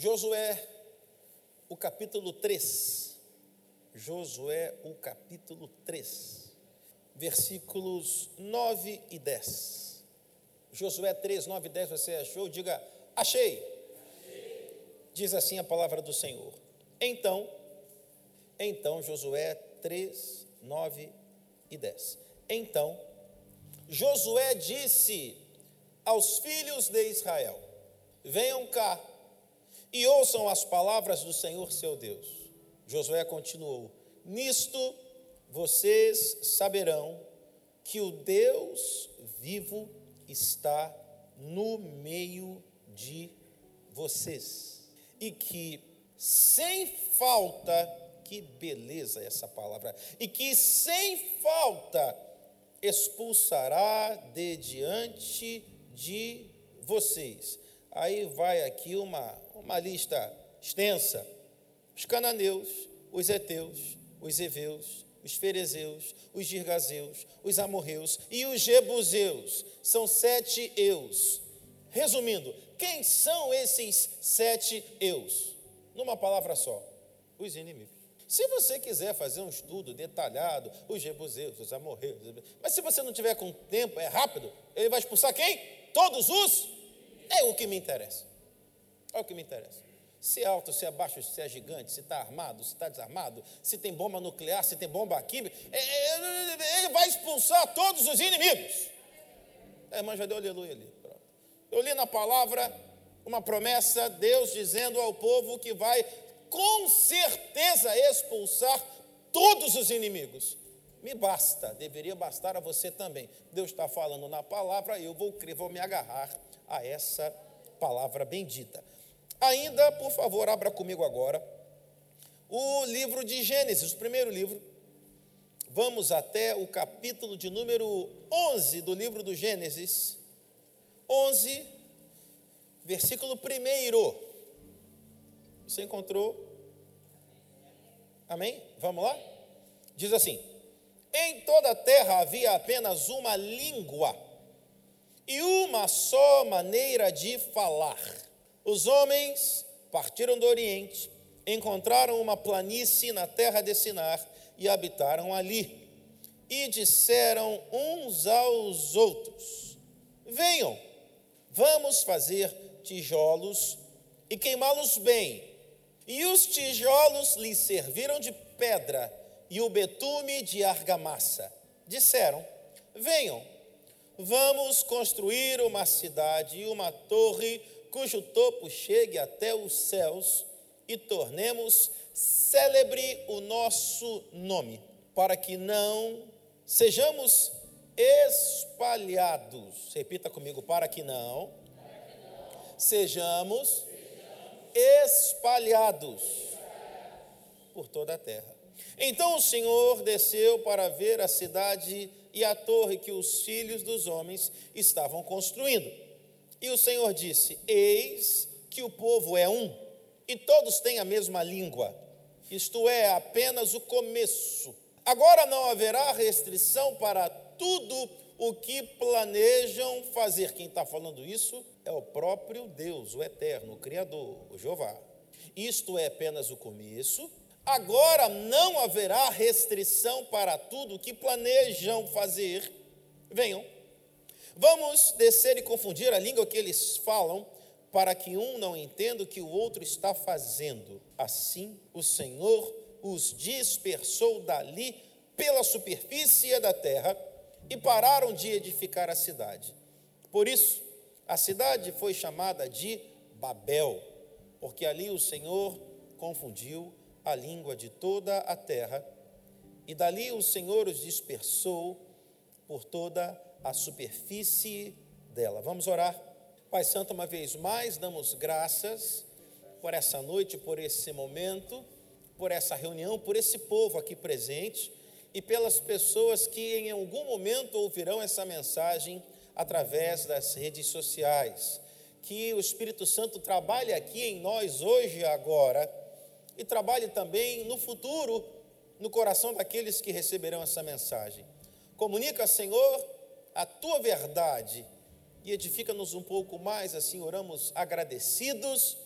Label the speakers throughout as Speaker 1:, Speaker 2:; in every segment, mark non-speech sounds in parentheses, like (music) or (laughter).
Speaker 1: Josué, o capítulo 3. Josué, o capítulo 3, versículos 9 e 10. Josué 3, 9 e 10, você achou? Diga, achei. achei. Diz assim a palavra do Senhor. Então, então, Josué 3, 9 e 10. Então, Josué disse aos filhos de Israel: Venham cá e ouçam as palavras do Senhor seu Deus. Josué continuou: Nisto vocês saberão que o Deus vivo está no meio de vocês e que sem falta, que beleza essa palavra, e que sem falta expulsará de diante de vocês. Aí vai aqui uma, uma lista extensa: os cananeus, os heteus, os heveus, os ferezeus, os girgazeus, os amorreus e os jebuseus. São sete eus. Resumindo, quem são esses sete eus? Numa palavra só: os inimigos. Se você quiser fazer um estudo detalhado, os jebuseus, os amorreus, mas se você não tiver com tempo, é rápido, ele vai expulsar quem? Todos os? É o que me interessa. É o que me interessa. Se é alto, se é baixo, se é gigante, se está armado, se está desarmado, se tem bomba nuclear, se tem bomba química, é, é, ele vai expulsar todos os inimigos. É, mas já deu aleluia ali. Eu li na palavra uma promessa, Deus dizendo ao povo que vai com certeza expulsar todos os inimigos. Me basta, deveria bastar a você também. Deus está falando na palavra, eu vou crer, vou me agarrar a essa palavra bendita. Ainda, por favor, abra comigo agora o livro de Gênesis, o primeiro livro. Vamos até o capítulo de número 11 do livro do Gênesis. 11, versículo 1. Você encontrou? Amém? Vamos lá? Diz assim: Em toda a terra havia apenas uma língua e uma só maneira de falar. Os homens partiram do Oriente, encontraram uma planície na terra de Sinar e habitaram ali. E disseram uns aos outros: Venham, vamos fazer tijolos e queimá-los bem e os tijolos lhe serviram de pedra e o betume de argamassa. Disseram: Venham, vamos construir uma cidade e uma torre cujo topo chegue até os céus e tornemos célebre o nosso nome, para que não sejamos espalhados. Repita comigo: para que não, sejamos espalhados por toda a terra. Então o Senhor desceu para ver a cidade e a torre que os filhos dos homens estavam construindo. E o Senhor disse: Eis que o povo é um, e todos têm a mesma língua. Isto é apenas o começo. Agora não haverá restrição para tudo o que planejam fazer. Quem está falando isso é o próprio Deus, o Eterno, o Criador, o Jeová. Isto é apenas o começo. Agora não haverá restrição para tudo o que planejam fazer. Venham. Vamos descer e confundir a língua que eles falam, para que um não entenda o que o outro está fazendo. Assim, o Senhor os dispersou dali pela superfície da terra e pararam de edificar a cidade. Por isso, a cidade foi chamada de Babel, porque ali o Senhor confundiu a língua de toda a terra, e dali o Senhor os dispersou por toda a superfície dela. Vamos orar. Pai Santo, uma vez mais, damos graças por essa noite, por esse momento, por essa reunião, por esse povo aqui presente e pelas pessoas que em algum momento ouvirão essa mensagem através das redes sociais. Que o Espírito Santo trabalhe aqui em nós hoje e agora e trabalhe também no futuro no coração daqueles que receberão essa mensagem. Comunica, Senhor, a tua verdade e edifica-nos um pouco mais, assim oramos agradecidos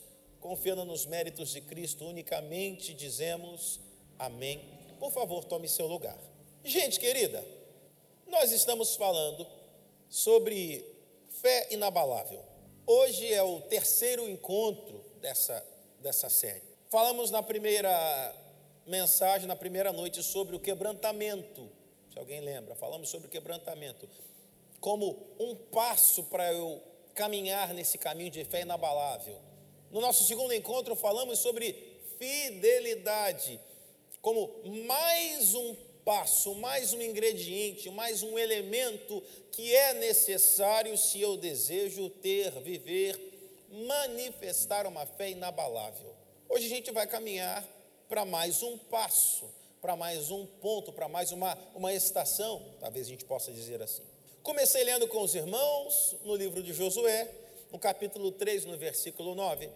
Speaker 1: confiando nos méritos de Cristo, unicamente dizemos amém. Por favor, tome seu lugar. Gente querida, nós estamos falando sobre fé inabalável. Hoje é o terceiro encontro dessa, dessa série. Falamos na primeira mensagem, na primeira noite, sobre o quebrantamento. Se alguém lembra, falamos sobre o quebrantamento. Como um passo para eu caminhar nesse caminho de fé inabalável. No nosso segundo encontro, falamos sobre fidelidade, como mais um passo, mais um ingrediente, mais um elemento que é necessário se eu desejo ter, viver, manifestar uma fé inabalável. Hoje a gente vai caminhar para mais um passo, para mais um ponto, para mais uma, uma estação, talvez a gente possa dizer assim. Comecei lendo com os irmãos no livro de Josué, no capítulo 3, no versículo 9,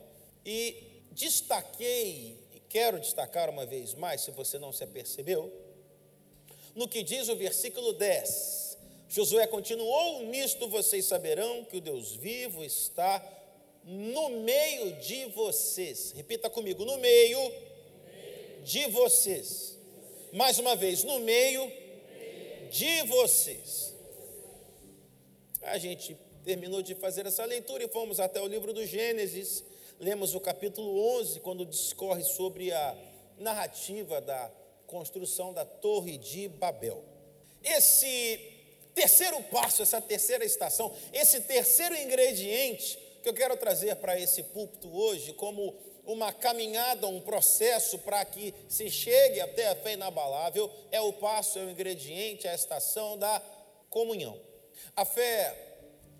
Speaker 1: e destaquei, e quero destacar uma vez mais, se você não se apercebeu, no que diz o versículo 10. Josué continuou: Nisto vocês saberão que o Deus vivo está no meio de vocês. Repita comigo: no meio de vocês. Mais uma vez, no meio de vocês. A gente terminou de fazer essa leitura e fomos até o livro do Gênesis. Lemos o capítulo 11, quando discorre sobre a narrativa da construção da Torre de Babel. Esse terceiro passo, essa terceira estação, esse terceiro ingrediente que eu quero trazer para esse púlpito hoje, como uma caminhada, um processo para que se chegue até a fé inabalável, é o passo, é o ingrediente, é a estação da comunhão. A fé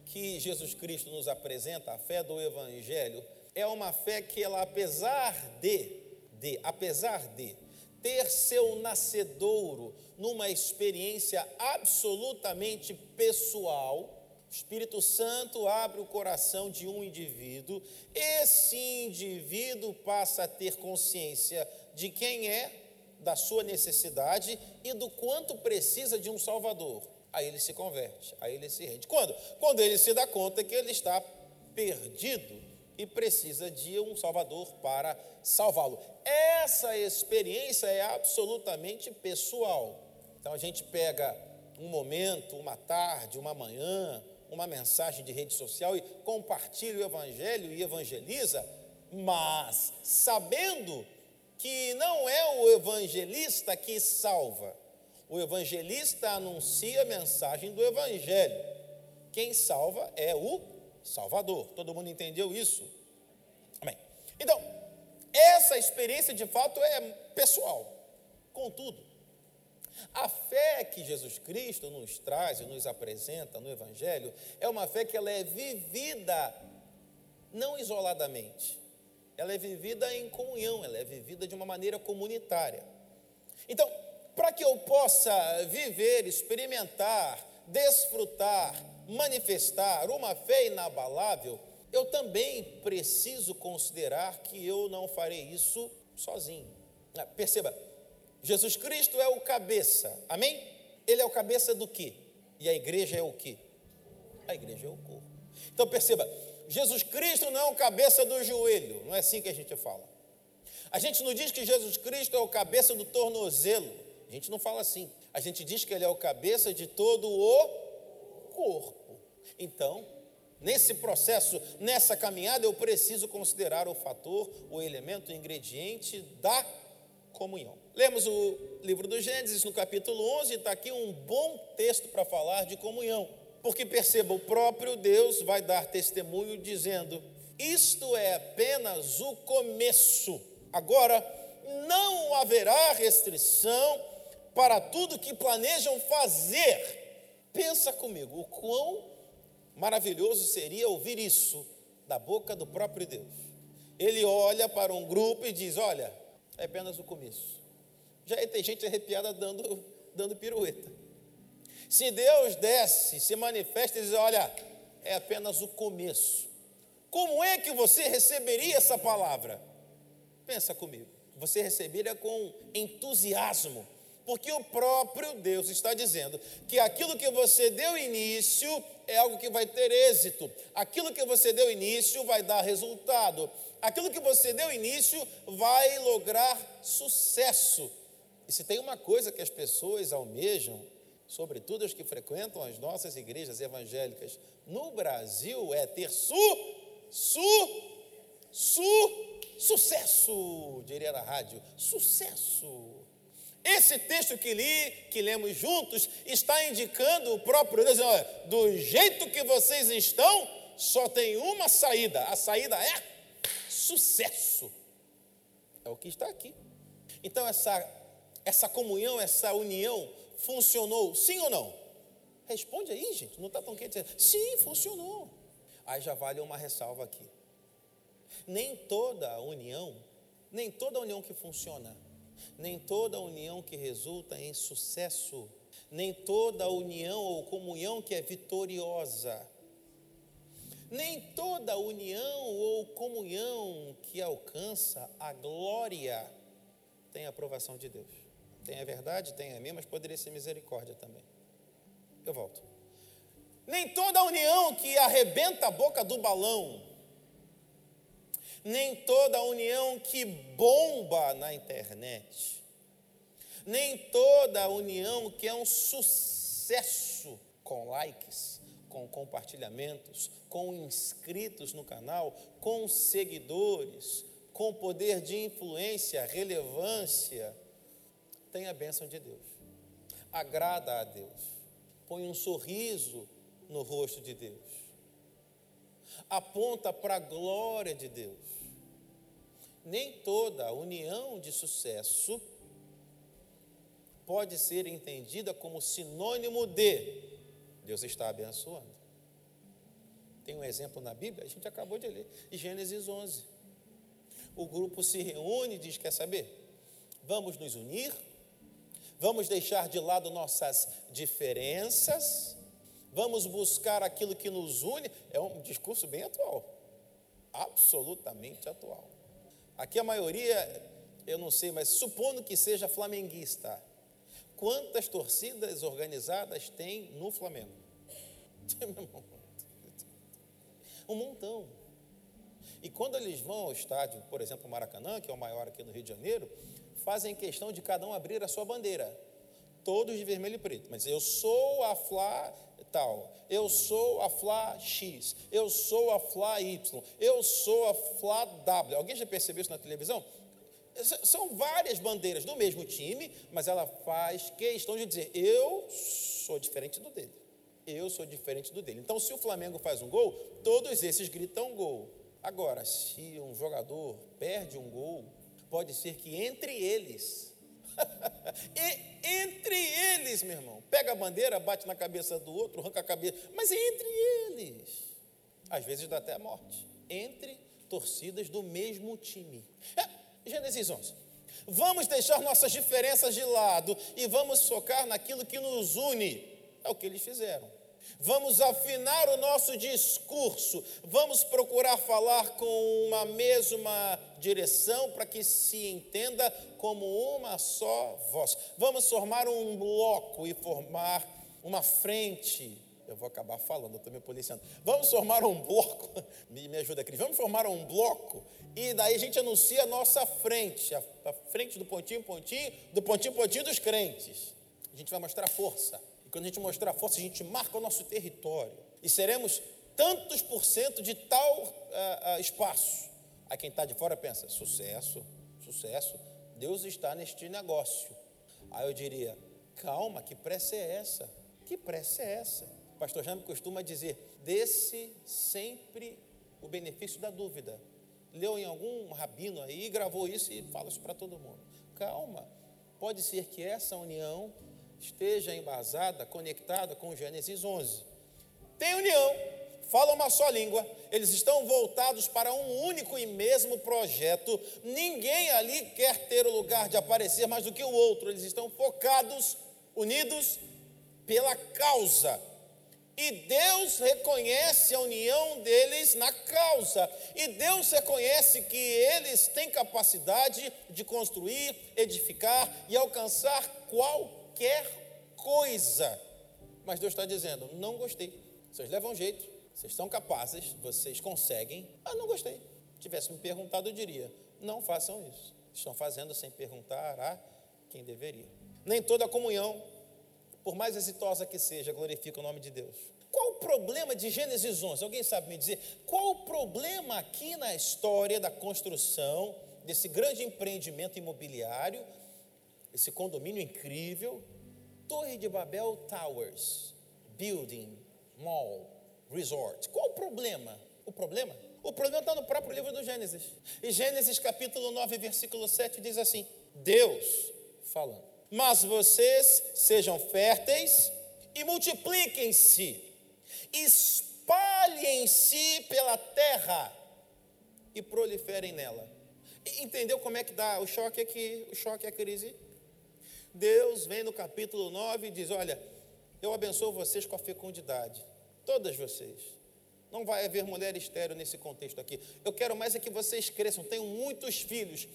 Speaker 1: que Jesus Cristo nos apresenta, a fé do Evangelho, é uma fé que ela, apesar de, de, apesar de ter seu nascedouro numa experiência absolutamente pessoal, o Espírito Santo abre o coração de um indivíduo, esse indivíduo passa a ter consciência de quem é, da sua necessidade e do quanto precisa de um Salvador. Aí ele se converte, aí ele se rende. Quando? Quando ele se dá conta que ele está perdido e precisa de um Salvador para salvá-lo. Essa experiência é absolutamente pessoal. Então a gente pega um momento, uma tarde, uma manhã, uma mensagem de rede social e compartilha o evangelho e evangeliza, mas sabendo que não é o evangelista que salva. O evangelista anuncia a mensagem do evangelho. Quem salva é o Salvador. Todo mundo entendeu isso? Amém. Então, essa experiência de fato é pessoal. Contudo, a fé que Jesus Cristo nos traz e nos apresenta no Evangelho é uma fé que ela é vivida não isoladamente, ela é vivida em comunhão, ela é vivida de uma maneira comunitária. Então, para que eu possa viver, experimentar, desfrutar, manifestar uma fé inabalável, eu também preciso considerar que eu não farei isso sozinho. Ah, perceba, Jesus Cristo é o cabeça, amém? Ele é o cabeça do quê? E a igreja é o quê? A igreja é o corpo. Então perceba, Jesus Cristo não é o cabeça do joelho, não é assim que a gente fala. A gente não diz que Jesus Cristo é o cabeça do tornozelo, a gente não fala assim. A gente diz que ele é o cabeça de todo o corpo. Então, Nesse processo, nessa caminhada, eu preciso considerar o fator, o elemento, o ingrediente da comunhão. Lemos o livro do Gênesis, no capítulo 11, está aqui um bom texto para falar de comunhão. Porque perceba, o próprio Deus vai dar testemunho dizendo: isto é apenas o começo. Agora, não haverá restrição para tudo que planejam fazer. Pensa comigo, o quão Maravilhoso seria ouvir isso da boca do próprio Deus. Ele olha para um grupo e diz: Olha, é apenas o começo. Já tem gente arrepiada dando, dando pirueta. Se Deus desce, se manifesta e diz: Olha, é apenas o começo. Como é que você receberia essa palavra? Pensa comigo. Você receberia com entusiasmo, Porque o próprio Deus está dizendo que aquilo que você deu início é algo que vai ter êxito, aquilo que você deu início vai dar resultado, aquilo que você deu início vai lograr sucesso. E se tem uma coisa que as pessoas almejam, sobretudo as que frequentam as nossas igrejas evangélicas no Brasil, é ter su, su, su, sucesso, diria na rádio, sucesso. Esse texto que li, que lemos juntos, está indicando o próprio Deus, olha, do jeito que vocês estão, só tem uma saída. A saída é sucesso. É o que está aqui. Então essa essa comunhão, essa união funcionou, sim ou não? Responde aí, gente. Não está tão quente. Sim, funcionou. Aí já vale uma ressalva aqui. Nem toda união, nem toda união que funciona nem toda união que resulta em sucesso, nem toda união ou comunhão que é vitoriosa, nem toda união ou comunhão que alcança a glória tem a aprovação de Deus. Tem a verdade, tem a mim, mas poderia ser misericórdia também. Eu volto. Nem toda união que arrebenta a boca do balão nem toda união que bomba na internet, nem toda união que é um sucesso com likes, com compartilhamentos, com inscritos no canal, com seguidores, com poder de influência, relevância, tem a bênção de Deus, agrada a Deus, põe um sorriso no rosto de Deus, aponta para a glória de Deus nem toda união de sucesso pode ser entendida como sinônimo de Deus está abençoando. Tem um exemplo na Bíblia, a gente acabou de ler, Gênesis 11. O grupo se reúne e diz: Quer saber? Vamos nos unir, vamos deixar de lado nossas diferenças, vamos buscar aquilo que nos une. É um discurso bem atual, absolutamente atual. Aqui a maioria, eu não sei, mas supondo que seja flamenguista, quantas torcidas organizadas tem no Flamengo? (laughs) Um montão. E quando eles vão ao estádio, por exemplo, Maracanã, que é o maior aqui no Rio de Janeiro, fazem questão de cada um abrir a sua bandeira, todos de vermelho e preto. Mas eu sou a Fla tal, eu sou a Fla X, eu sou a Fla Y, eu sou a Fla W. Alguém já percebeu isso na televisão? São várias bandeiras do mesmo time, mas ela faz questão de dizer: eu sou diferente do dele. Eu sou diferente do dele. Então, se o Flamengo faz um gol, todos esses gritam gol. Agora, se um jogador perde um gol, pode ser que entre eles (laughs) e entre eles, meu irmão. Pega a bandeira, bate na cabeça do outro, arranca a cabeça. Mas entre eles. Às vezes dá até a morte. Entre torcidas do mesmo time. É, Gênesis 11. Vamos deixar nossas diferenças de lado e vamos focar naquilo que nos une. É o que eles fizeram. Vamos afinar o nosso discurso, vamos procurar falar com uma mesma direção para que se entenda como uma só voz. Vamos formar um bloco e formar uma frente. Eu vou acabar falando, estou me policiando. Vamos formar um bloco, (laughs) me, me ajuda, Cris. Vamos formar um bloco e daí a gente anuncia a nossa frente, a, a frente do pontinho, pontinho, do pontinho, pontinho dos crentes. A gente vai mostrar força. E quando a gente mostrar força, a gente marca o nosso território. E seremos tantos por cento de tal uh, uh, espaço. Aí quem está de fora pensa: sucesso, sucesso. Deus está neste negócio. Aí eu diria: calma, que pressa é essa? Que pressa é essa? O pastor Jaime costuma dizer: desse sempre o benefício da dúvida. Leu em algum rabino aí, gravou isso e fala isso para todo mundo. Calma, pode ser que essa união esteja embasada, conectada com Gênesis 11. Tem união, falam uma só língua, eles estão voltados para um único e mesmo projeto. Ninguém ali quer ter o lugar de aparecer mais do que o outro, eles estão focados, unidos pela causa, E Deus reconhece a união deles na causa. E Deus reconhece que eles têm capacidade de construir, edificar e alcançar qualquer coisa. Mas Deus está dizendo: não gostei. Vocês levam jeito, vocês são capazes, vocês conseguem. Ah, não gostei. Se tivesse me perguntado, eu diria: não façam isso. Estão fazendo sem perguntar a quem deveria. Nem toda comunhão por mais exitosa que seja, glorifica o nome de Deus. Qual o problema de Gênesis 11? Alguém sabe me dizer? Qual o problema aqui na história da construção desse grande empreendimento imobiliário, esse condomínio incrível, Torre de Babel Towers, Building, Mall, Resort? Qual o problema? O problema? O problema está no próprio livro do Gênesis. E Gênesis capítulo 9, versículo 7 diz assim: Deus falando mas vocês sejam férteis e multipliquem-se, espalhem-se pela terra e proliferem nela. entendeu como é que dá o choque aqui, o choque é a crise? Deus vem no capítulo 9 e diz: Olha, eu abençoo vocês com a fecundidade, todas vocês. Não vai haver mulher estéreo nesse contexto aqui. Eu quero mais é que vocês cresçam, tenham muitos filhos,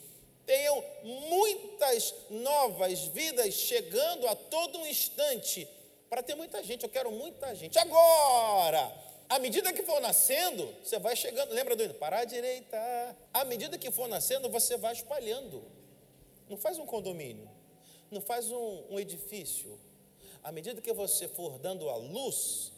Speaker 1: tenham muitas novas vidas chegando a todo um instante. Para ter muita gente, eu quero muita gente. Agora, à medida que for nascendo, você vai chegando. Lembra do hino? Para a direita. À medida que for nascendo, você vai espalhando. Não faz um condomínio, não faz um, um edifício. À medida que você for dando a luz,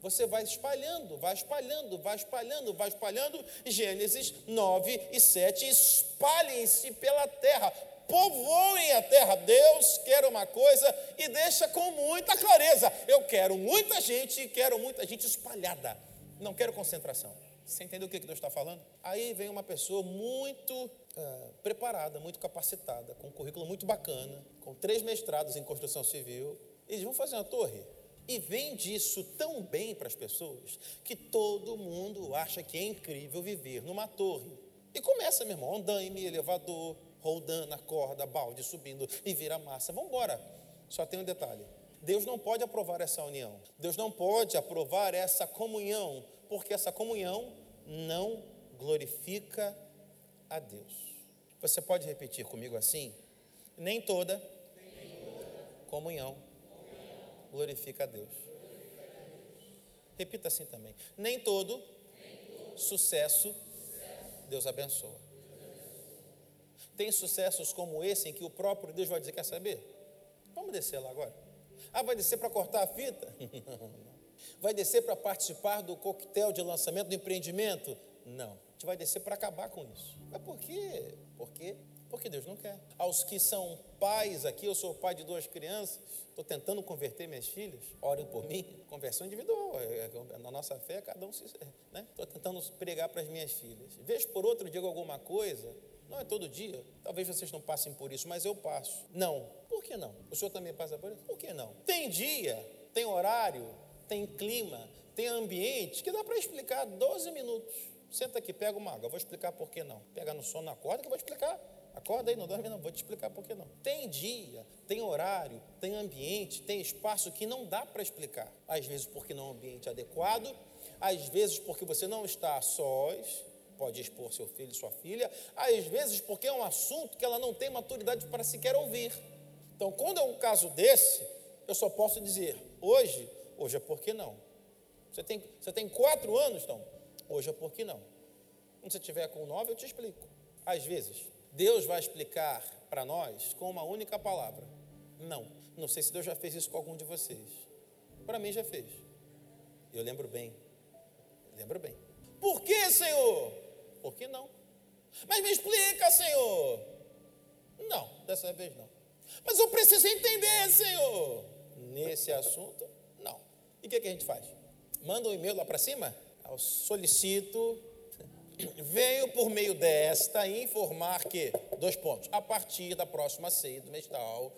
Speaker 1: você vai espalhando, vai espalhando, vai espalhando, vai espalhando. Gênesis 9 e 7. Espalhem-se pela terra, povoem a terra. Deus quer uma coisa e deixa com muita clareza. Eu quero muita gente quero muita gente espalhada. Não quero concentração. Você entendeu o que Deus está falando? Aí vem uma pessoa muito uh, preparada, muito capacitada, com um currículo muito bacana, com três mestrados em construção civil, e diz: vamos fazer uma torre. E vende isso tão bem para as pessoas que todo mundo acha que é incrível viver numa torre. E começa, meu irmão, andaime, elevador, rodando a corda, balde, subindo e vira massa. Vamos embora. Só tem um detalhe. Deus não pode aprovar essa união. Deus não pode aprovar essa comunhão, porque essa comunhão não glorifica a Deus. Você pode repetir comigo assim? Nem toda, comunhão glorifica a Deus. Repita assim também. Nem todo, sucesso, Deus abençoa. Tem sucessos como esse em que o próprio Deus vai dizer: Quer saber? Vamos descer lá agora. Ah, vai descer para cortar a fita? (laughs) Vai descer para participar do coquetel de lançamento do empreendimento? Não. A gente vai descer para acabar com isso. Mas por quê? Por quê? Porque Deus não quer. Aos que são pais aqui, eu sou pai de duas crianças, estou tentando converter minhas filhas, orem por mim, conversão individual, é, é, na nossa fé cada um se. Né? Estou tentando pregar para as minhas filhas. Vez por outro digo alguma coisa, não é todo dia, talvez vocês não passem por isso, mas eu passo. Não, por que não? O senhor também passa por isso? Por que não? Tem dia, tem horário, tem clima, tem ambiente que dá para explicar 12 minutos. Senta aqui, pega uma água, vou explicar por que não. Pega no sono na corda que eu vou explicar. Acorda aí, não dorme não, vou te explicar por que não. Tem dia, tem horário, tem ambiente, tem espaço que não dá para explicar. Às vezes porque não é um ambiente adequado, às vezes porque você não está a sós, pode expor seu filho e sua filha, às vezes porque é um assunto que ela não tem maturidade para sequer ouvir. Então, quando é um caso desse, eu só posso dizer, hoje, hoje é porque não. Você tem, você tem quatro anos, então, hoje é porque não. Quando você tiver com nove, eu te explico. Às vezes, Deus vai explicar para nós com uma única palavra. Não. Não sei se Deus já fez isso com algum de vocês. Para mim já fez. Eu lembro bem. Lembro bem. Por que, Senhor? Por que não? Mas me explica, Senhor. Não, dessa vez não. Mas eu preciso entender, Senhor. Nesse assunto. E o que, que a gente faz? Manda um e-mail lá para cima? Eu solicito Venho por meio desta informar que, dois pontos, a partir da próxima ceia do mês tal,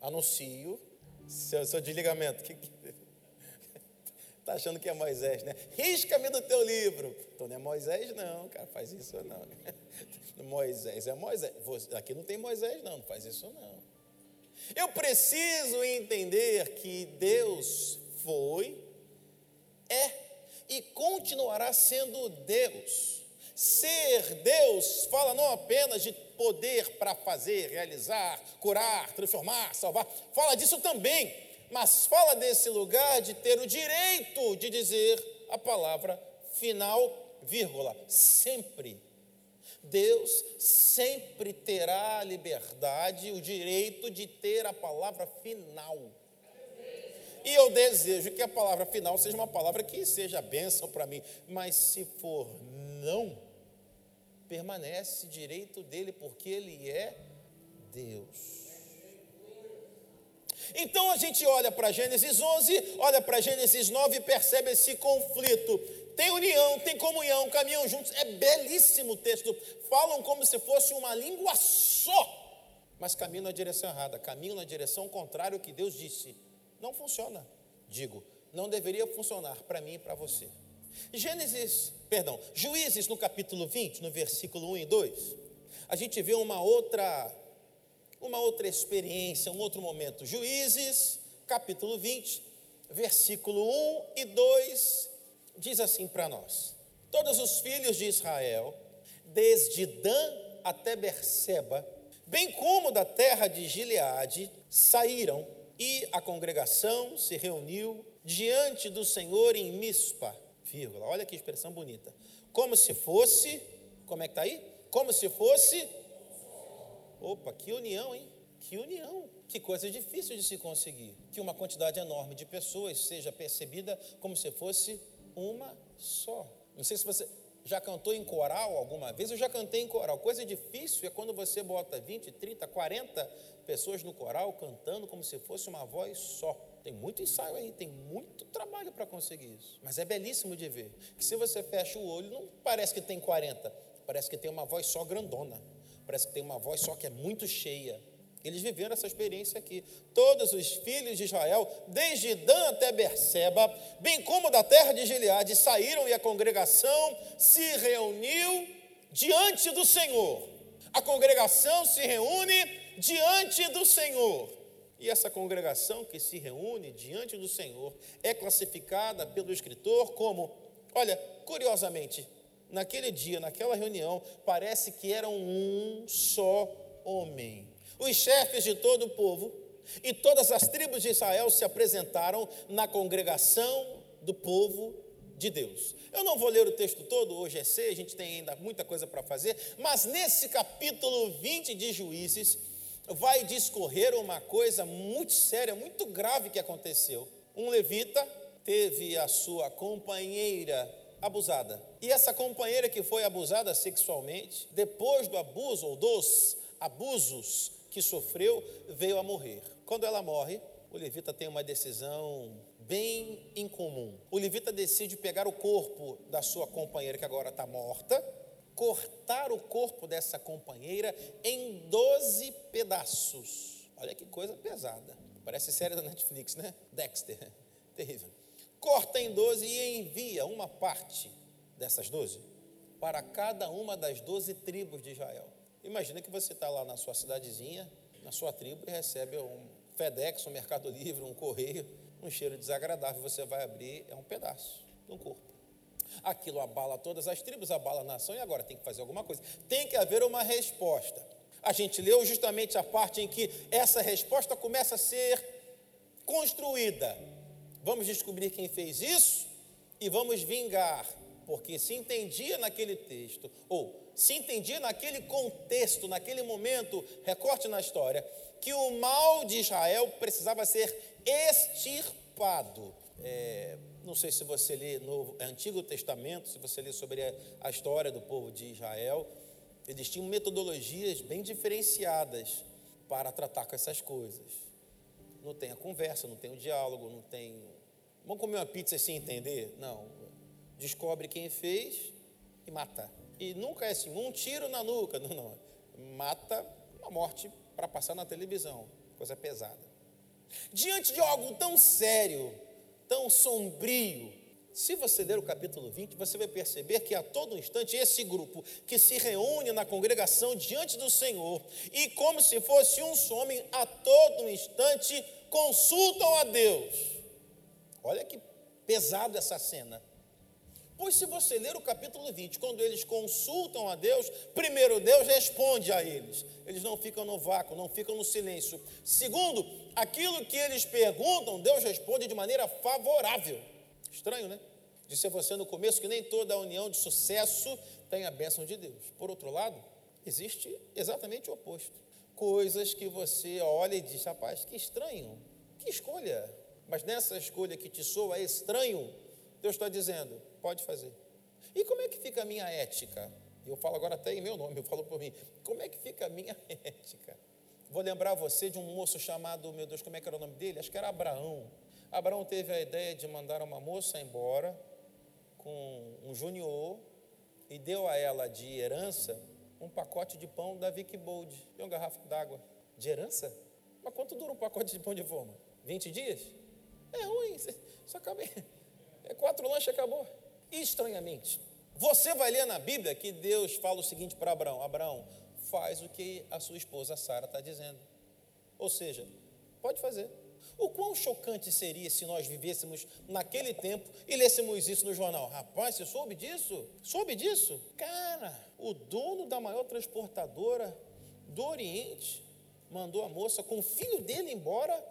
Speaker 1: anuncio seu, seu desligamento. Que, que, (laughs) tá achando que é Moisés, né? Risca-me do teu livro. Então não é Moisés, não, cara, faz isso não. (laughs) Moisés é Moisés. Aqui não tem Moisés, não, não faz isso não. Eu preciso entender que Deus foi é e continuará sendo Deus. Ser Deus fala não apenas de poder para fazer, realizar, curar, transformar, salvar, fala disso também, mas fala desse lugar de ter o direito de dizer a palavra final, vírgula, sempre. Deus sempre terá a liberdade, o direito de ter a palavra final. E eu desejo que a palavra final seja uma palavra que seja bênção para mim, mas se for não, permanece direito dele, porque ele é Deus. Então a gente olha para Gênesis 11, olha para Gênesis 9 e percebe esse conflito. Tem união, tem comunhão, caminham juntos. É belíssimo o texto. Falam como se fosse uma língua só, mas caminham na direção errada, caminham na direção contrária ao que Deus disse. Não funciona. Digo, não deveria funcionar para mim e para você. Gênesis, perdão, Juízes no capítulo 20, no versículo 1 e 2, a gente vê uma outra uma outra experiência, um outro momento. Juízes, capítulo 20, versículo 1 e 2, diz assim para nós: Todos os filhos de Israel, desde Dan até Berseba, bem como da terra de Gileade, saíram e a congregação se reuniu diante do Senhor em Mispa, vírgula, olha que expressão bonita, como se fosse, como é que está aí? Como se fosse, opa, que união, hein? Que união, que coisa difícil de se conseguir, que uma quantidade enorme de pessoas seja percebida como se fosse uma só. Não sei se você já cantou em coral alguma vez, eu já cantei em coral. Coisa difícil é quando você bota 20, 30, 40 pessoas no coral cantando como se fosse uma voz só. Tem muito ensaio aí, tem muito trabalho para conseguir isso. Mas é belíssimo de ver. Que se você fecha o olho, não parece que tem 40, parece que tem uma voz só grandona. Parece que tem uma voz só que é muito cheia. Eles viveram essa experiência aqui. Todos os filhos de Israel, desde Dan até Berseba, bem como da terra de Gileade, saíram e a congregação se reuniu diante do Senhor. A congregação se reúne diante do Senhor. E essa congregação que se reúne diante do Senhor é classificada pelo escritor como, olha, curiosamente, naquele dia, naquela reunião, parece que eram um só homem. Os chefes de todo o povo e todas as tribos de Israel se apresentaram na congregação do povo de Deus. Eu não vou ler o texto todo, hoje é ceia, a gente tem ainda muita coisa para fazer, mas nesse capítulo 20 de Juízes, vai discorrer uma coisa muito séria, muito grave que aconteceu. Um levita teve a sua companheira abusada. E essa companheira que foi abusada sexualmente, depois do abuso ou dos abusos que sofreu, veio a morrer. Quando ela morre, o levita tem uma decisão bem incomum. O levita decide pegar o corpo da sua companheira que agora está morta cortar o corpo dessa companheira em 12 pedaços. Olha que coisa pesada. Parece série da Netflix, né? Dexter. (laughs) Terrível. Corta em 12 e envia uma parte dessas 12 para cada uma das 12 tribos de Israel. Imagina que você está lá na sua cidadezinha, na sua tribo, e recebe um FedEx, um Mercado Livre, um correio, um cheiro desagradável. Você vai abrir, é um pedaço de um corpo. Aquilo abala todas as tribos, abala a nação e agora tem que fazer alguma coisa. Tem que haver uma resposta. A gente leu justamente a parte em que essa resposta começa a ser construída. Vamos descobrir quem fez isso e vamos vingar, porque se entendia naquele texto, ou se entendia naquele contexto, naquele momento, recorte na história, que o mal de Israel precisava ser extirpado. É, não sei se você lê no Antigo Testamento, se você lê sobre a história do povo de Israel, eles tinham metodologias bem diferenciadas para tratar com essas coisas. Não tem a conversa, não tem o diálogo, não tem. Vamos comer uma pizza sem entender? Não. Descobre quem fez e mata. E nunca é assim, um tiro na nuca. (laughs) Não, não. Mata uma morte para passar na televisão. Coisa pesada. Diante de algo tão sério, tão sombrio. Se você ler o capítulo 20, você vai perceber que a todo instante esse grupo que se reúne na congregação diante do Senhor e, como se fosse um homem, a todo instante consultam a Deus. Olha que Pesado essa cena. Pois se você ler o capítulo 20, quando eles consultam a Deus, primeiro Deus responde a eles. Eles não ficam no vácuo, não ficam no silêncio. Segundo, aquilo que eles perguntam, Deus responde de maneira favorável. Estranho, né? Disse a você no começo que nem toda união de sucesso tem a bênção de Deus. Por outro lado, existe exatamente o oposto. Coisas que você olha e diz, rapaz, que estranho, que escolha. Mas nessa escolha que te soa estranho, Deus está dizendo, pode fazer. E como é que fica a minha ética? Eu falo agora até em meu nome, eu falo por mim. Como é que fica a minha (laughs) ética? Vou lembrar você de um moço chamado, meu Deus, como é que era o nome dele? Acho que era Abraão. Abraão teve a ideia de mandar uma moça embora com um junior e deu a ela de herança um pacote de pão da Vic Bold e uma garrafa d'água. De herança? Mas quanto dura um pacote de pão de forma? 20 dias? É ruim, só acaba. É quatro lanches acabou. Estranhamente, você vai ler na Bíblia que Deus fala o seguinte para Abraão: Abraão, faz o que a sua esposa Sara está dizendo. Ou seja, pode fazer. O quão chocante seria se nós vivêssemos naquele tempo e lêssemos isso no jornal? Rapaz, você soube disso? Soube disso? Cara, o dono da maior transportadora do Oriente mandou a moça com o filho dele embora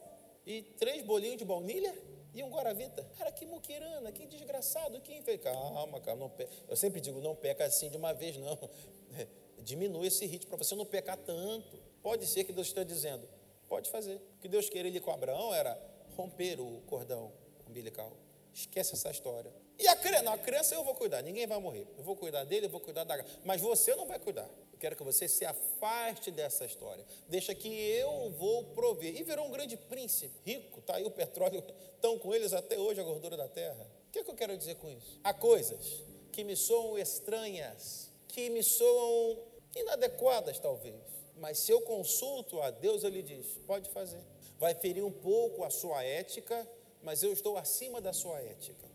Speaker 1: e três bolinhos de baunilha? E um Guaravita. Cara, que muquirana, que desgraçado, quem fez? Calma, calma, não peca. Eu sempre digo, não peca assim de uma vez, não. (laughs) Diminui esse ritmo para você não pecar tanto. Pode ser que Deus esteja dizendo, pode fazer. O que Deus queria ali com Abraão era romper o cordão umbilical. Esquece essa história. E a criança, a criança eu vou cuidar, ninguém vai morrer. Eu vou cuidar dele, eu vou cuidar da. Mas você não vai cuidar. Eu quero que você se afaste dessa história. Deixa que eu vou prover. E virou um grande príncipe, rico, está aí o petróleo, (laughs) estão com eles até hoje a gordura da terra. O que, é que eu quero dizer com isso? Há coisas que me soam estranhas, que me soam inadequadas, talvez. Mas se eu consulto a Deus, Ele diz: pode fazer. Vai ferir um pouco a sua ética, mas eu estou acima da sua ética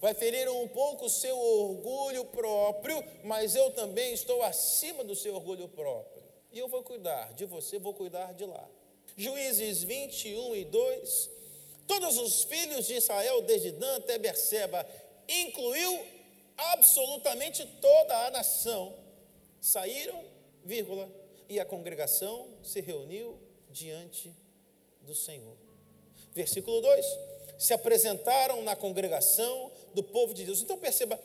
Speaker 1: vai ferir um pouco o seu orgulho próprio, mas eu também estou acima do seu orgulho próprio. E eu vou cuidar de você, vou cuidar de lá. Juízes 21 e 2. Todos os filhos de Israel, desde Dan até Berseba, incluiu absolutamente toda a nação, saíram, vírgula, e a congregação se reuniu diante do Senhor. Versículo 2: se apresentaram na congregação do povo de Deus. Então perceba,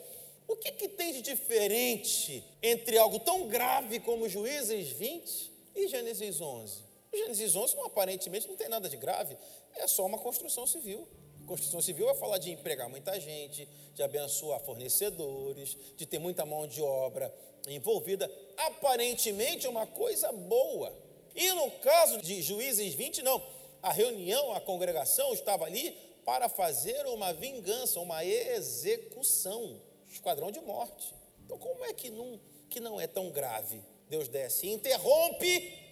Speaker 1: o que, que tem de diferente entre algo tão grave como Juízes 20 e Gênesis 11? Gênesis 11 não, aparentemente não tem nada de grave, é só uma construção civil. Construção civil vai falar de empregar muita gente, de abençoar fornecedores, de ter muita mão de obra envolvida. Aparentemente é uma coisa boa. E no caso de Juízes 20, não. A reunião, a congregação estava ali para fazer uma vingança, uma execução, esquadrão de morte. Então, como é que não, que não é tão grave? Deus desce e interrompe,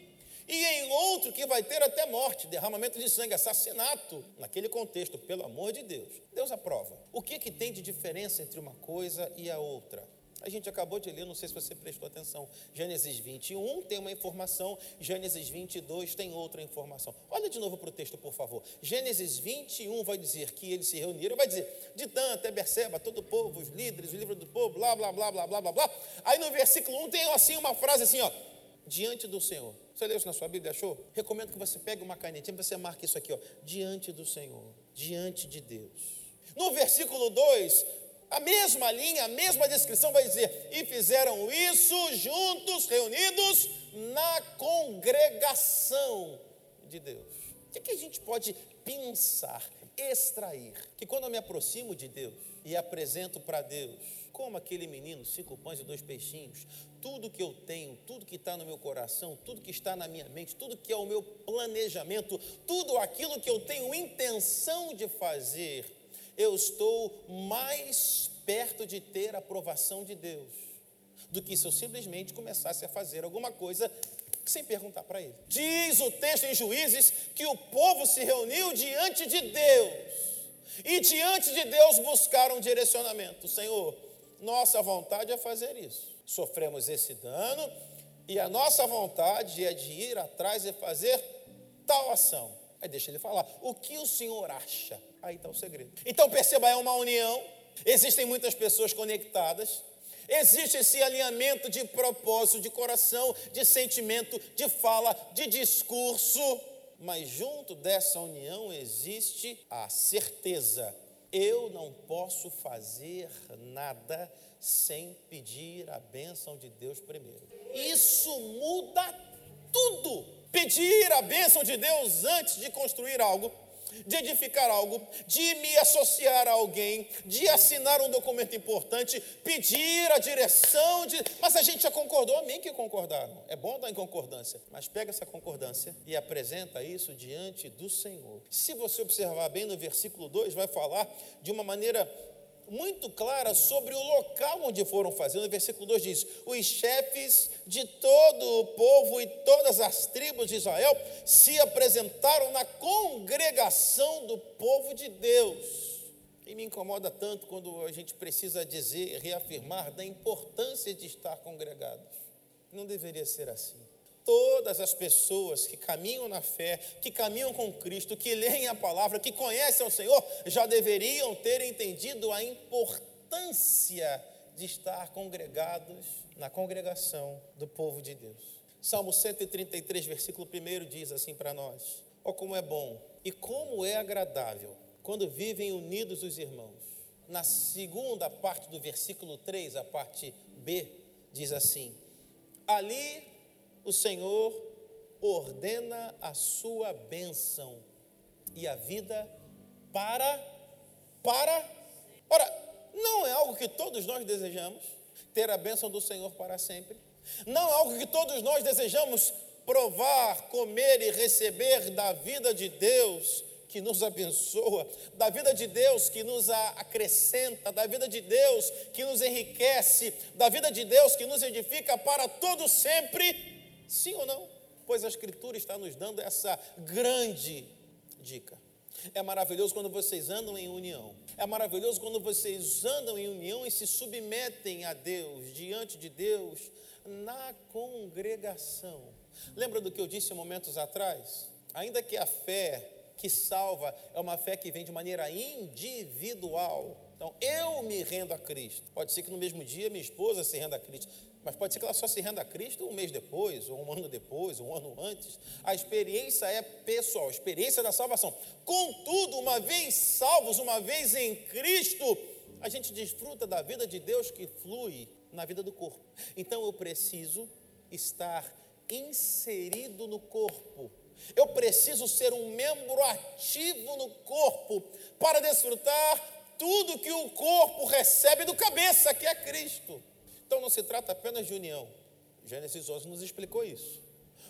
Speaker 1: e em outro que vai ter até morte, derramamento de sangue, assassinato. Naquele contexto, pelo amor de Deus, Deus aprova. O que, que tem de diferença entre uma coisa e a outra? A gente acabou de ler, não sei se você prestou atenção. Gênesis 21 tem uma informação, Gênesis 22 tem outra informação. Olha de novo para o texto, por favor. Gênesis 21 vai dizer que eles se reuniram, vai dizer, de Dan até Berseba, todo o povo, os líderes, o livro do povo, blá, blá, blá, blá, blá, blá, blá. Aí no versículo 1 tem assim uma frase assim, ó, diante do Senhor. Você leu isso na sua Bíblia, achou? Recomendo que você pegue uma canetinha você marque isso aqui, ó, diante do Senhor, diante de Deus. No versículo 2, a mesma linha, a mesma descrição vai dizer: e fizeram isso juntos, reunidos na congregação de Deus. O que, que a gente pode pensar, extrair? Que quando eu me aproximo de Deus e apresento para Deus, como aquele menino, cinco pães e dois peixinhos, tudo que eu tenho, tudo que está no meu coração, tudo que está na minha mente, tudo que é o meu planejamento, tudo aquilo que eu tenho intenção de fazer, eu estou mais perto de ter a aprovação de Deus do que se eu simplesmente começasse a fazer alguma coisa sem perguntar para ele. Diz o texto em Juízes que o povo se reuniu diante de Deus e diante de Deus buscaram direcionamento. Senhor, nossa vontade é fazer isso. Sofremos esse dano e a nossa vontade é de ir atrás e fazer tal ação. Aí deixa ele falar. O que o Senhor acha? Aí está o segredo. Então perceba, é uma união, existem muitas pessoas conectadas, existe esse alinhamento de propósito, de coração, de sentimento, de fala, de discurso, mas junto dessa união existe a certeza: eu não posso fazer nada sem pedir a bênção de Deus primeiro. Isso muda tudo. Pedir a bênção de Deus antes de construir algo de edificar algo, de me associar a alguém, de assinar um documento importante, pedir a direção de. Mas a gente já concordou, amém que concordaram. É bom dar em concordância, mas pega essa concordância e apresenta isso diante do Senhor. Se você observar bem no versículo 2, vai falar de uma maneira muito clara sobre o local onde foram fazer. No versículo 2 diz: Os chefes de todo o povo e todas as tribos de Israel se apresentaram na congregação do povo de Deus. E me incomoda tanto quando a gente precisa dizer, reafirmar da importância de estar congregados. Não deveria ser assim todas as pessoas que caminham na fé, que caminham com Cristo, que leem a palavra, que conhecem o Senhor, já deveriam ter entendido a importância de estar congregados na congregação do povo de Deus. Salmo 133, versículo 1 diz assim para nós: Ó oh, como é bom e como é agradável quando vivem unidos os irmãos. Na segunda parte do versículo 3, a parte B, diz assim: Ali o Senhor ordena a sua bênção e a vida para, para, ora, não é algo que todos nós desejamos, ter a bênção do Senhor para sempre, não é algo que todos nós desejamos provar, comer e receber da vida de Deus que nos abençoa, da vida de Deus que nos acrescenta, da vida de Deus que nos enriquece, da vida de Deus que nos edifica para todo sempre Sim ou não? Pois a Escritura está nos dando essa grande dica. É maravilhoso quando vocês andam em união. É maravilhoso quando vocês andam em união e se submetem a Deus, diante de Deus, na congregação. Lembra do que eu disse momentos atrás? Ainda que a fé que salva é uma fé que vem de maneira individual. Então, eu me rendo a Cristo. Pode ser que no mesmo dia minha esposa se renda a Cristo. Mas pode ser que ela só se renda a Cristo um mês depois, ou um ano depois, ou um ano antes. A experiência é pessoal, a experiência da salvação. Contudo, uma vez salvos, uma vez em Cristo, a gente desfruta da vida de Deus que flui na vida do corpo. Então eu preciso estar inserido no corpo. Eu preciso ser um membro ativo no corpo para desfrutar tudo que o corpo recebe do cabeça, que é Cristo. Então não se trata apenas de união. Gênesis 11 nos explicou isso.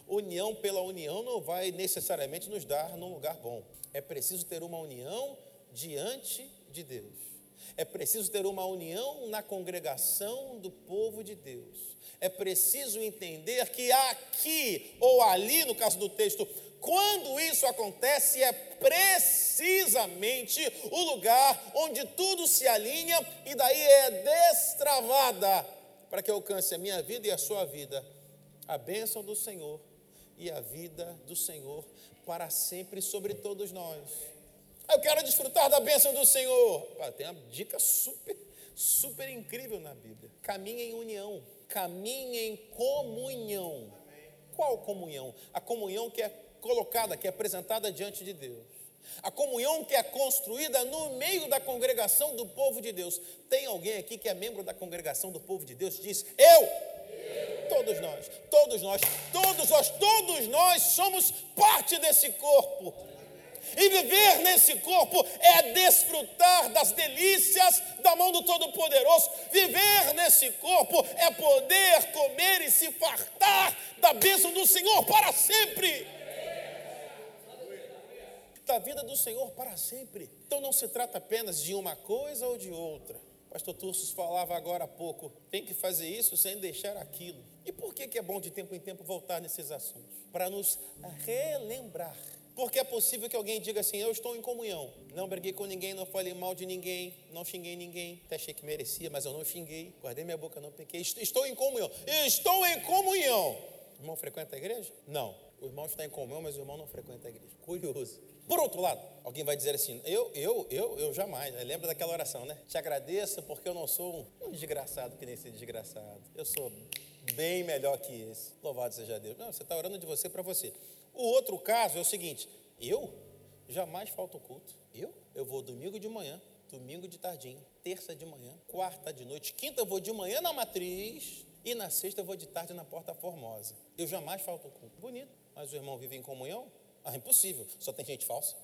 Speaker 1: União pela união não vai necessariamente nos dar num lugar bom. É preciso ter uma união diante de Deus. É preciso ter uma união na congregação do povo de Deus. É preciso entender que aqui ou ali, no caso do texto, quando isso acontece, é precisamente o lugar onde tudo se alinha e daí é destravada para que alcance a minha vida e a sua vida a bênção do Senhor e a vida do Senhor para sempre sobre todos nós. Eu quero desfrutar da bênção do Senhor. Tem uma dica super, super incrível na Bíblia. Caminhe em união, caminhe em comunhão. Qual comunhão? A comunhão que é colocada, que é apresentada diante de Deus. A comunhão que é construída no meio da congregação do povo de Deus. Tem alguém aqui que é membro da congregação do povo de Deus? Diz, eu. Todos nós, todos nós, todos nós, todos nós somos parte desse corpo. E viver nesse corpo é desfrutar das delícias da mão do Todo-Poderoso. Viver nesse corpo é poder comer e se fartar da bênção do Senhor para sempre da vida do Senhor para sempre. Então não se trata apenas de uma coisa ou de outra. Pastor Tursos falava agora há pouco, tem que fazer isso sem deixar aquilo. E por que, que é bom de tempo em tempo voltar nesses assuntos? Para nos relembrar. Porque é possível que alguém diga assim: Eu estou em comunhão. Não briguei com ninguém, não falei mal de ninguém, não xinguei ninguém. Até achei que merecia, mas eu não xinguei. Guardei minha boca, não pequei. Estou em comunhão. Estou em comunhão. Irmão frequenta a igreja? Não. O irmão está em comunhão, mas o irmão não frequenta a igreja. Curioso. Por outro lado, alguém vai dizer assim: eu, eu, eu, eu jamais. Lembra daquela oração, né? Te agradeço porque eu não sou um, um desgraçado que nem esse desgraçado. Eu sou bem melhor que esse. Louvado seja Deus. Não, você está orando de você para você. O outro caso é o seguinte: eu jamais falto culto. Eu? Eu vou domingo de manhã, domingo de tardinho, terça de manhã, quarta de noite, quinta eu vou de manhã na matriz e na sexta eu vou de tarde na Porta Formosa. Eu jamais falto culto. Bonito. Mas o irmão vive em comunhão? Ah, impossível. Só tem gente falsa.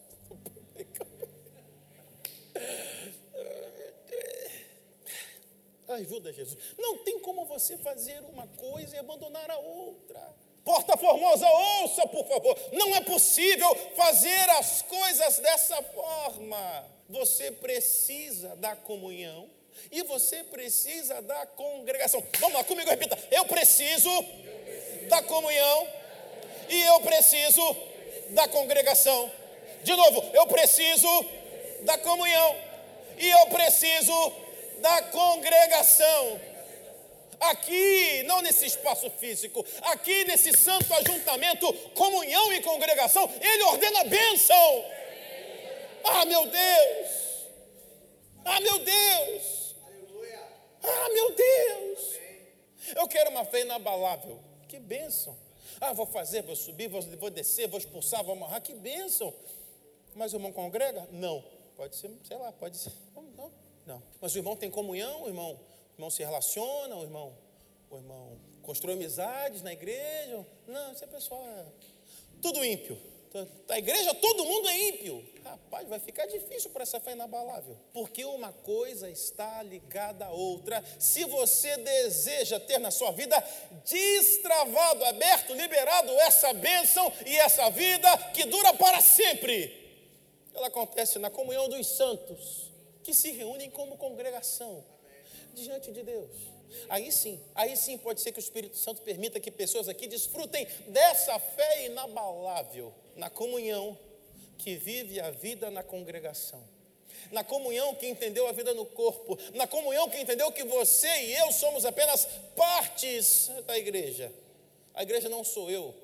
Speaker 1: Ajuda, Jesus. Não tem como você fazer uma coisa e abandonar a outra. Porta Formosa, ouça, por favor. Não é possível fazer as coisas dessa forma. Você precisa da comunhão e você precisa da congregação. Vamos lá comigo, repita. Eu preciso da comunhão e eu preciso da congregação. De novo, eu preciso da comunhão e eu preciso da congregação. Aqui, não nesse espaço físico, aqui nesse santo ajuntamento, comunhão e congregação, ele ordena bênção. Ah, meu Deus! Ah, meu Deus! Ah, meu Deus! Eu quero uma fé inabalável. Que bênção! Ah, vou fazer, vou subir, vou, vou descer, vou expulsar, vou amarrar. Que bênção! Mas o irmão congrega? Não. Pode ser, sei lá, pode ser. Não, não. Mas o irmão tem comunhão, o irmão, o irmão se relaciona, o irmão, o irmão constrói amizades na igreja. Não, isso é pessoal. É tudo ímpio. Da igreja todo mundo é ímpio. Rapaz, vai ficar difícil para essa fé inabalável. Porque uma coisa está ligada à outra. Se você deseja ter na sua vida destravado, aberto, liberado essa bênção e essa vida que dura para sempre, ela acontece na comunhão dos santos, que se reúnem como congregação diante de Deus. Aí sim, aí sim pode ser que o Espírito Santo permita que pessoas aqui desfrutem dessa fé inabalável na comunhão que vive a vida na congregação. Na comunhão que entendeu a vida no corpo, na comunhão que entendeu que você e eu somos apenas partes da igreja. A igreja não sou eu,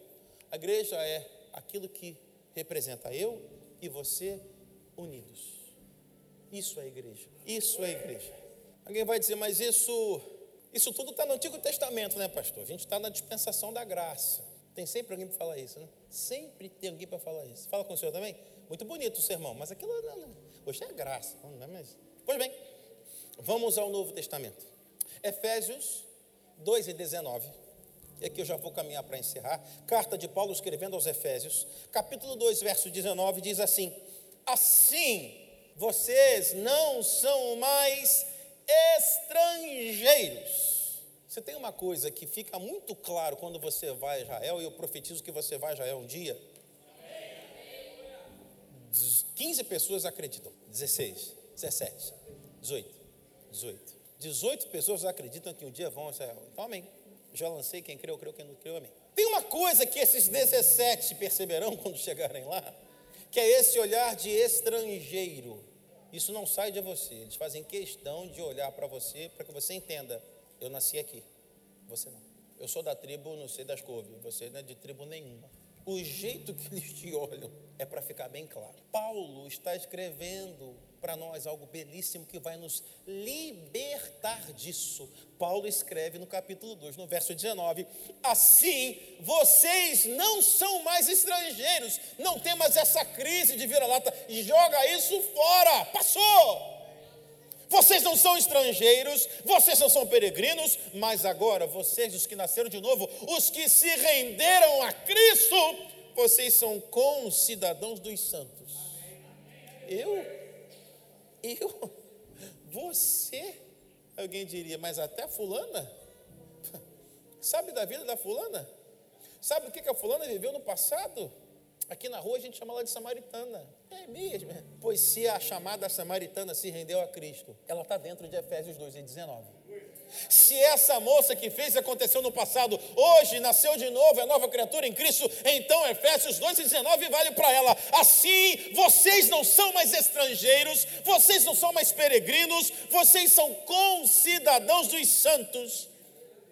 Speaker 1: a igreja é aquilo que representa eu e você unidos. Isso é igreja. Isso é igreja. Alguém vai dizer, mas isso, isso tudo está no Antigo Testamento, né, pastor? A gente está na dispensação da graça. Tem sempre alguém para falar isso, né? Sempre tem alguém para falar isso. Fala com o senhor também? Muito bonito o sermão, mas aquilo não, não. hoje é graça, não é. Pois bem, vamos ao Novo Testamento. Efésios 2 e 19. E aqui eu já vou caminhar para encerrar. Carta de Paulo escrevendo aos Efésios, capítulo 2, verso 19, diz assim: Assim vocês não são mais estrangeiros. Você tem uma coisa que fica muito claro quando você vai a Israel, e eu profetizo que você vai a Israel um dia. 15 pessoas acreditam, 16, 17, 18, 18. 18 pessoas acreditam que um dia vão a Israel. Então, amém. Já lancei, quem creu, creu, quem não creu, amém. Tem uma coisa que esses 17 perceberão (laughs) quando chegarem lá, que é esse olhar de estrangeiro. Isso não sai de você. Eles fazem questão de olhar para você para que você entenda: eu nasci aqui, você não. Eu sou da tribo, não sei das couves, você não é de tribo nenhuma. O jeito que eles te olham é para ficar bem claro. Paulo está escrevendo para nós algo belíssimo que vai nos libertar disso. Paulo escreve no capítulo 2, no verso 19: Assim, vocês não são mais estrangeiros, não tem mais essa crise de vira-lata, joga isso fora, passou. Vocês não são estrangeiros, vocês não são peregrinos, mas agora vocês, os que nasceram de novo, os que se renderam a Cristo, vocês são concidadãos dos santos. Eu? Eu? Você? Alguém diria, mas até fulana? Sabe da vida da fulana? Sabe o que a fulana viveu no passado? Aqui na rua a gente chama ela de samaritana. É mesmo. Pois se a chamada samaritana se rendeu a Cristo, ela está dentro de Efésios 2 e 19. Se essa moça que fez aconteceu no passado, hoje nasceu de novo, é nova criatura em Cristo, então Efésios 2 e 19 vale para ela. Assim, vocês não são mais estrangeiros, vocês não são mais peregrinos, vocês são concidadãos dos santos.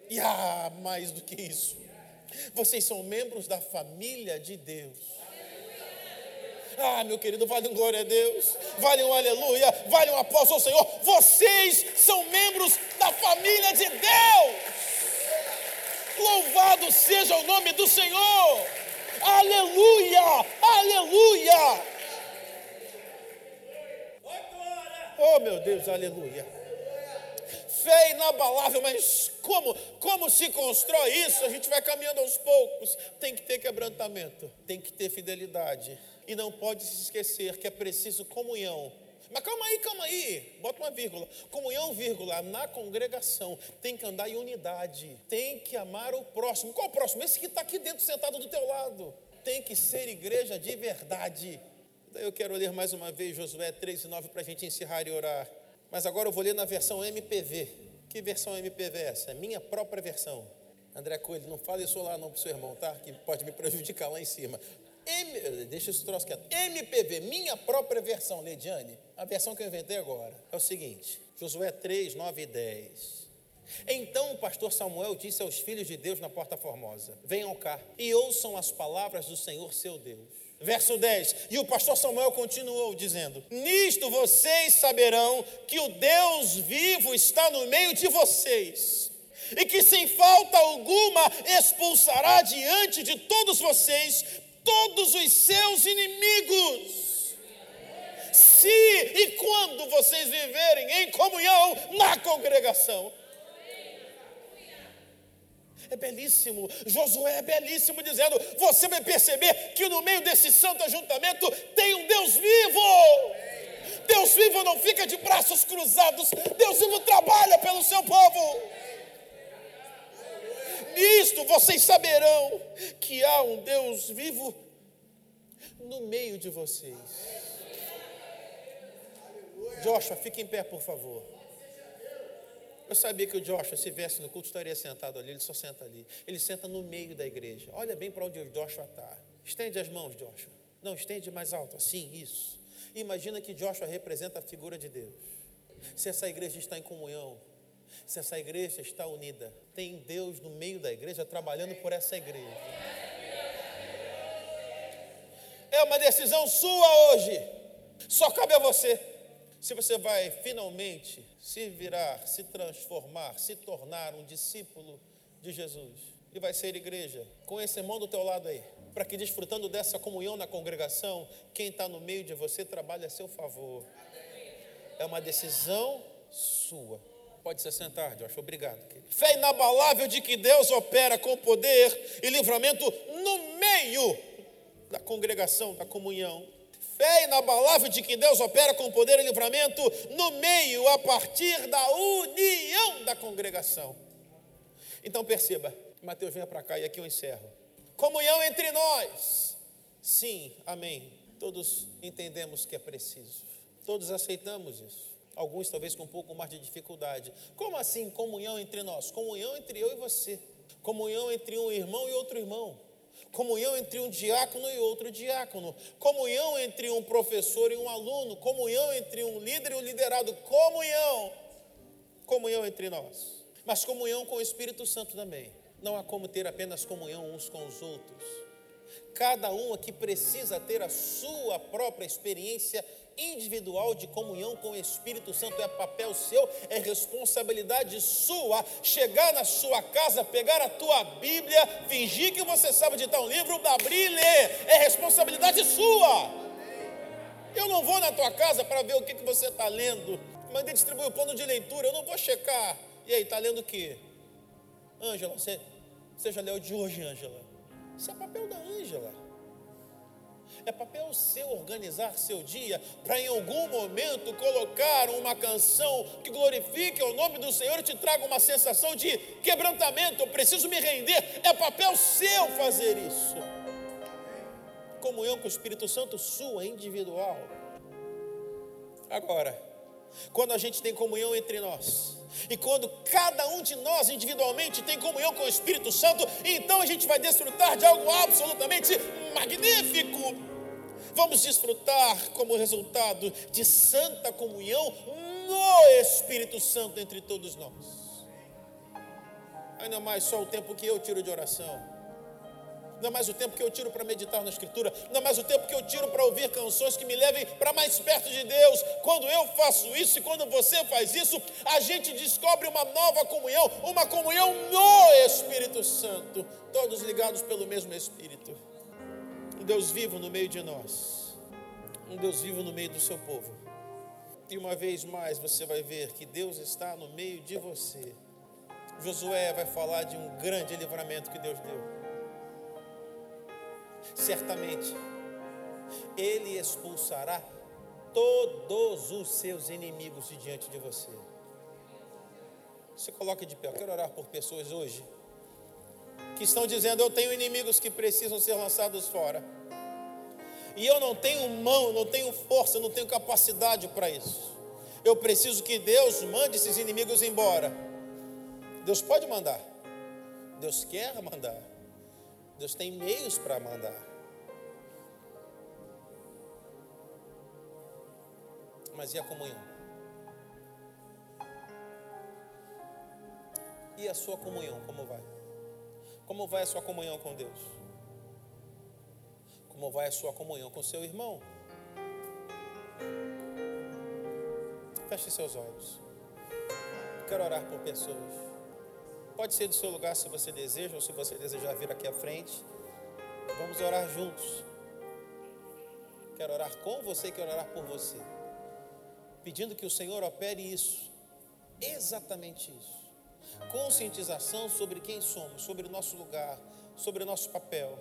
Speaker 1: E ah, mais do que isso, Vocês são membros da família de Deus. Ah, meu querido, vale um glória a Deus, vale um aleluia, vale um aplauso ao Senhor. Vocês são membros da família de Deus. Louvado seja o nome do Senhor. Aleluia, aleluia. Oh, meu Deus, aleluia. Fé inabalável, mas como, como se constrói isso? A gente vai caminhando aos poucos. Tem que ter quebrantamento, tem que ter fidelidade. E não pode se esquecer que é preciso comunhão. Mas calma aí, calma aí, bota uma vírgula. Comunhão, vírgula, na congregação tem que andar em unidade, tem que amar o próximo. Qual o próximo? Esse que está aqui dentro, sentado do teu lado. Tem que ser igreja de verdade. Eu quero ler mais uma vez Josué 3 e 9 para a gente encerrar e orar. Mas agora eu vou ler na versão MPV. Que versão MPV é essa? É minha própria versão. André Coelho, não fale isso lá não para o seu irmão, tá? Que pode me prejudicar lá em cima. M, deixa esse troço quieto. MPV, minha própria versão, Lediane. A versão que eu inventei agora. É o seguinte: Josué 3, 9 e 10. Então o pastor Samuel disse aos filhos de Deus na Porta Formosa: Venham cá e ouçam as palavras do Senhor seu Deus. Verso 10: E o pastor Samuel continuou dizendo: Nisto vocês saberão que o Deus vivo está no meio de vocês, e que sem falta alguma expulsará diante de todos vocês todos os seus inimigos. Se e quando vocês viverem em comunhão na congregação. É belíssimo, Josué é belíssimo, dizendo: você vai perceber que no meio desse santo ajuntamento tem um Deus vivo. Deus vivo não fica de braços cruzados, Deus vivo trabalha pelo seu povo. Nisto vocês saberão que há um Deus vivo no meio de vocês. Joshua, fique em pé, por favor. Eu sabia que o Joshua, se viesse no culto, estaria sentado ali. Ele só senta ali. Ele senta no meio da igreja. Olha bem para onde o Joshua está. Estende as mãos, Joshua. Não, estende mais alto. Assim, isso. Imagina que Joshua representa a figura de Deus. Se essa igreja está em comunhão, se essa igreja está unida, tem Deus no meio da igreja trabalhando por essa igreja. É uma decisão sua hoje. Só cabe a você. Se você vai finalmente se virar, se transformar, se tornar um discípulo de Jesus. E vai ser igreja, com esse irmão do teu lado aí, para que desfrutando dessa comunhão na congregação, quem está no meio de você trabalhe a seu favor. É uma decisão sua. Pode se sentar, Josh. Obrigado. Querido. Fé inabalável de que Deus opera com poder e livramento no meio da congregação, da comunhão fé inabalável de que Deus opera com poder e livramento no meio, a partir da união da congregação. Então perceba, Mateus venha para cá e aqui eu encerro. Comunhão entre nós. Sim, amém. Todos entendemos que é preciso. Todos aceitamos isso. Alguns talvez com um pouco mais de dificuldade. Como assim comunhão entre nós? Comunhão entre eu e você. Comunhão entre um irmão e outro irmão comunhão entre um diácono e outro diácono, comunhão entre um professor e um aluno, comunhão entre um líder e um liderado, comunhão, comunhão entre nós, mas comunhão com o Espírito Santo também. Não há como ter apenas comunhão uns com os outros. Cada um aqui precisa ter a sua própria experiência individual de comunhão com o Espírito Santo é papel seu, é responsabilidade sua. Chegar na sua casa, pegar a tua Bíblia, fingir que você sabe editar um livro, abrir e ler, é responsabilidade sua. Eu não vou na tua casa para ver o que, que você está lendo. Mandei distribuir o plano de leitura, eu não vou checar. E aí, está lendo o quê? Ângela, você, você já leu de hoje, Ângela? Isso é papel da Ângela. É papel seu organizar seu dia para em algum momento colocar uma canção que glorifique o nome do Senhor e te traga uma sensação de quebrantamento. Eu preciso me render. É papel seu fazer isso. Comunhão com o Espírito Santo sua, individual. Agora, quando a gente tem comunhão entre nós, e quando cada um de nós individualmente tem comunhão com o Espírito Santo, então a gente vai desfrutar de algo absolutamente magnífico vamos desfrutar como resultado de santa comunhão no Espírito Santo entre todos nós. Ainda mais só o tempo que eu tiro de oração. não é mais o tempo que eu tiro para meditar na Escritura, não é mais o tempo que eu tiro para ouvir canções que me levem para mais perto de Deus. Quando eu faço isso e quando você faz isso, a gente descobre uma nova comunhão, uma comunhão no Espírito Santo, todos ligados pelo mesmo Espírito. Deus vivo no meio de nós, um Deus vivo no meio do seu povo. E uma vez mais você vai ver que Deus está no meio de você. Josué vai falar de um grande livramento que Deus deu certamente ele expulsará todos os seus inimigos de diante de você. Se coloque de pé. Eu quero orar por pessoas hoje que estão dizendo: Eu tenho inimigos que precisam ser lançados fora. E eu não tenho mão, não tenho força, não tenho capacidade para isso. Eu preciso que Deus mande esses inimigos embora. Deus pode mandar. Deus quer mandar. Deus tem meios para mandar. Mas e a comunhão? E a sua comunhão, como vai? Como vai a sua comunhão com Deus? Como vai a sua comunhão com seu irmão? Feche seus olhos. Quero orar por pessoas. Pode ser do seu lugar se você deseja, ou se você desejar vir aqui à frente. Vamos orar juntos. Quero orar com você, quero orar por você. Pedindo que o Senhor opere isso, exatamente isso. Conscientização sobre quem somos, sobre o nosso lugar, sobre o nosso papel,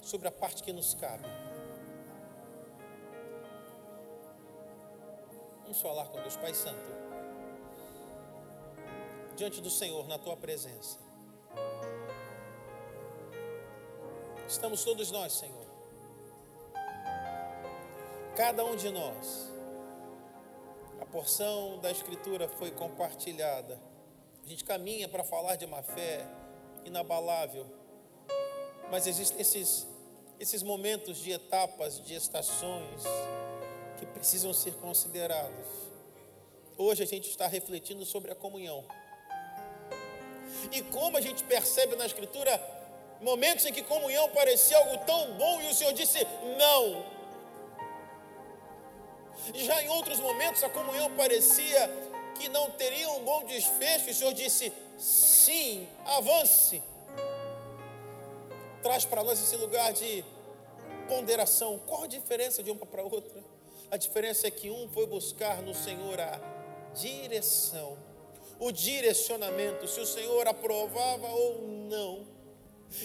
Speaker 1: sobre a parte que nos cabe. Vamos falar com Deus Pai Santo diante do Senhor na tua presença. Estamos todos nós, Senhor. Cada um de nós. A porção da Escritura foi compartilhada. A gente caminha para falar de uma fé inabalável. Mas existem esses, esses momentos de etapas, de estações que precisam ser considerados. Hoje a gente está refletindo sobre a comunhão. E como a gente percebe na Escritura momentos em que comunhão parecia algo tão bom e o Senhor disse não. E já em outros momentos a comunhão parecia que não teria um bom desfecho, o Senhor disse sim, avance. Traz para nós esse lugar de ponderação. Qual a diferença de uma para outra? A diferença é que um foi buscar no Senhor a direção o direcionamento, se o Senhor aprovava ou não.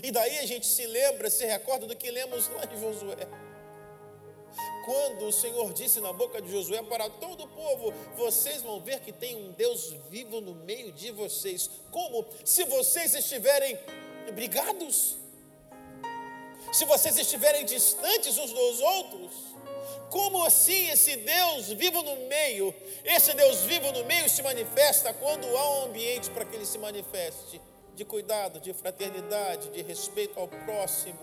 Speaker 1: E daí a gente se lembra, se recorda do que lemos lá em Josué. Quando o Senhor disse na boca de Josué para todo o povo: Vocês vão ver que tem um Deus vivo no meio de vocês. Como? Se vocês estiverem brigados, se vocês estiverem distantes uns dos outros, como assim esse Deus vivo no meio? Esse Deus vivo no meio se manifesta quando há um ambiente para que ele se manifeste de cuidado, de fraternidade, de respeito ao próximo,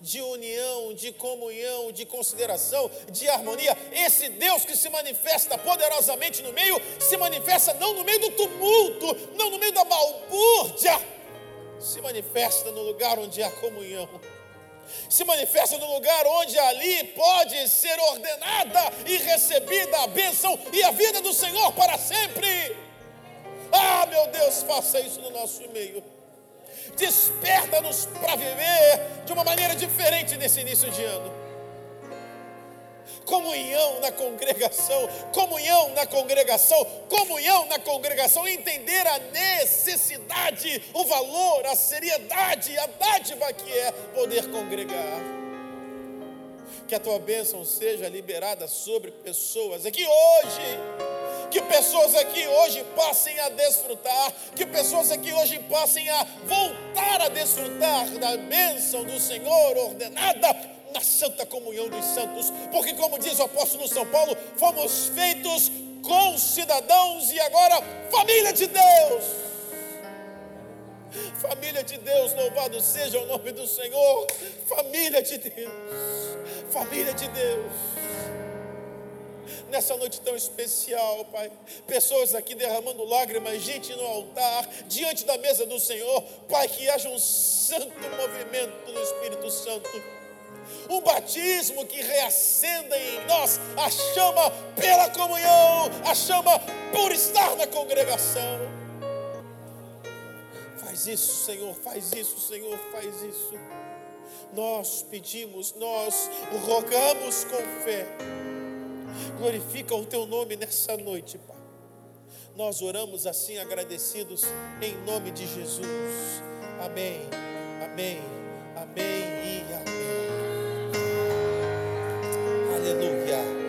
Speaker 1: de união, de comunhão, de consideração, de harmonia. Esse Deus que se manifesta poderosamente no meio, se manifesta não no meio do tumulto, não no meio da balbúrdia, se manifesta no lugar onde há comunhão se manifesta no lugar onde ali pode ser ordenada e recebida a bênção e a vida do Senhor para sempre. Ah, meu Deus, faça isso no nosso meio. Desperta-nos para viver de uma maneira diferente nesse início de ano comunhão na congregação, comunhão na congregação, comunhão na congregação, entender a necessidade, o valor, a seriedade, a dádiva que é poder congregar. Que a tua bênção seja liberada sobre pessoas aqui hoje que pessoas aqui hoje passem a desfrutar, que pessoas aqui hoje passem a voltar a desfrutar da bênção do Senhor ordenada na santa comunhão dos santos, porque, como diz o apóstolo São Paulo, fomos feitos com cidadãos e agora família de Deus. Família de Deus, louvado seja o nome do Senhor. Família de Deus, família de Deus. Nessa noite tão especial, Pai. Pessoas aqui derramando lágrimas, gente no altar, diante da mesa do Senhor, Pai, que haja um santo movimento do Espírito Santo. Um batismo que reacenda em nós a chama pela comunhão, a chama por estar na congregação. Faz isso, Senhor, faz isso, Senhor, faz isso. Nós pedimos, nós rogamos com fé. Glorifica o teu nome nessa noite, Pai. Nós oramos assim agradecidos em nome de Jesus. Amém. Amém. Amém e amém. Aleluia.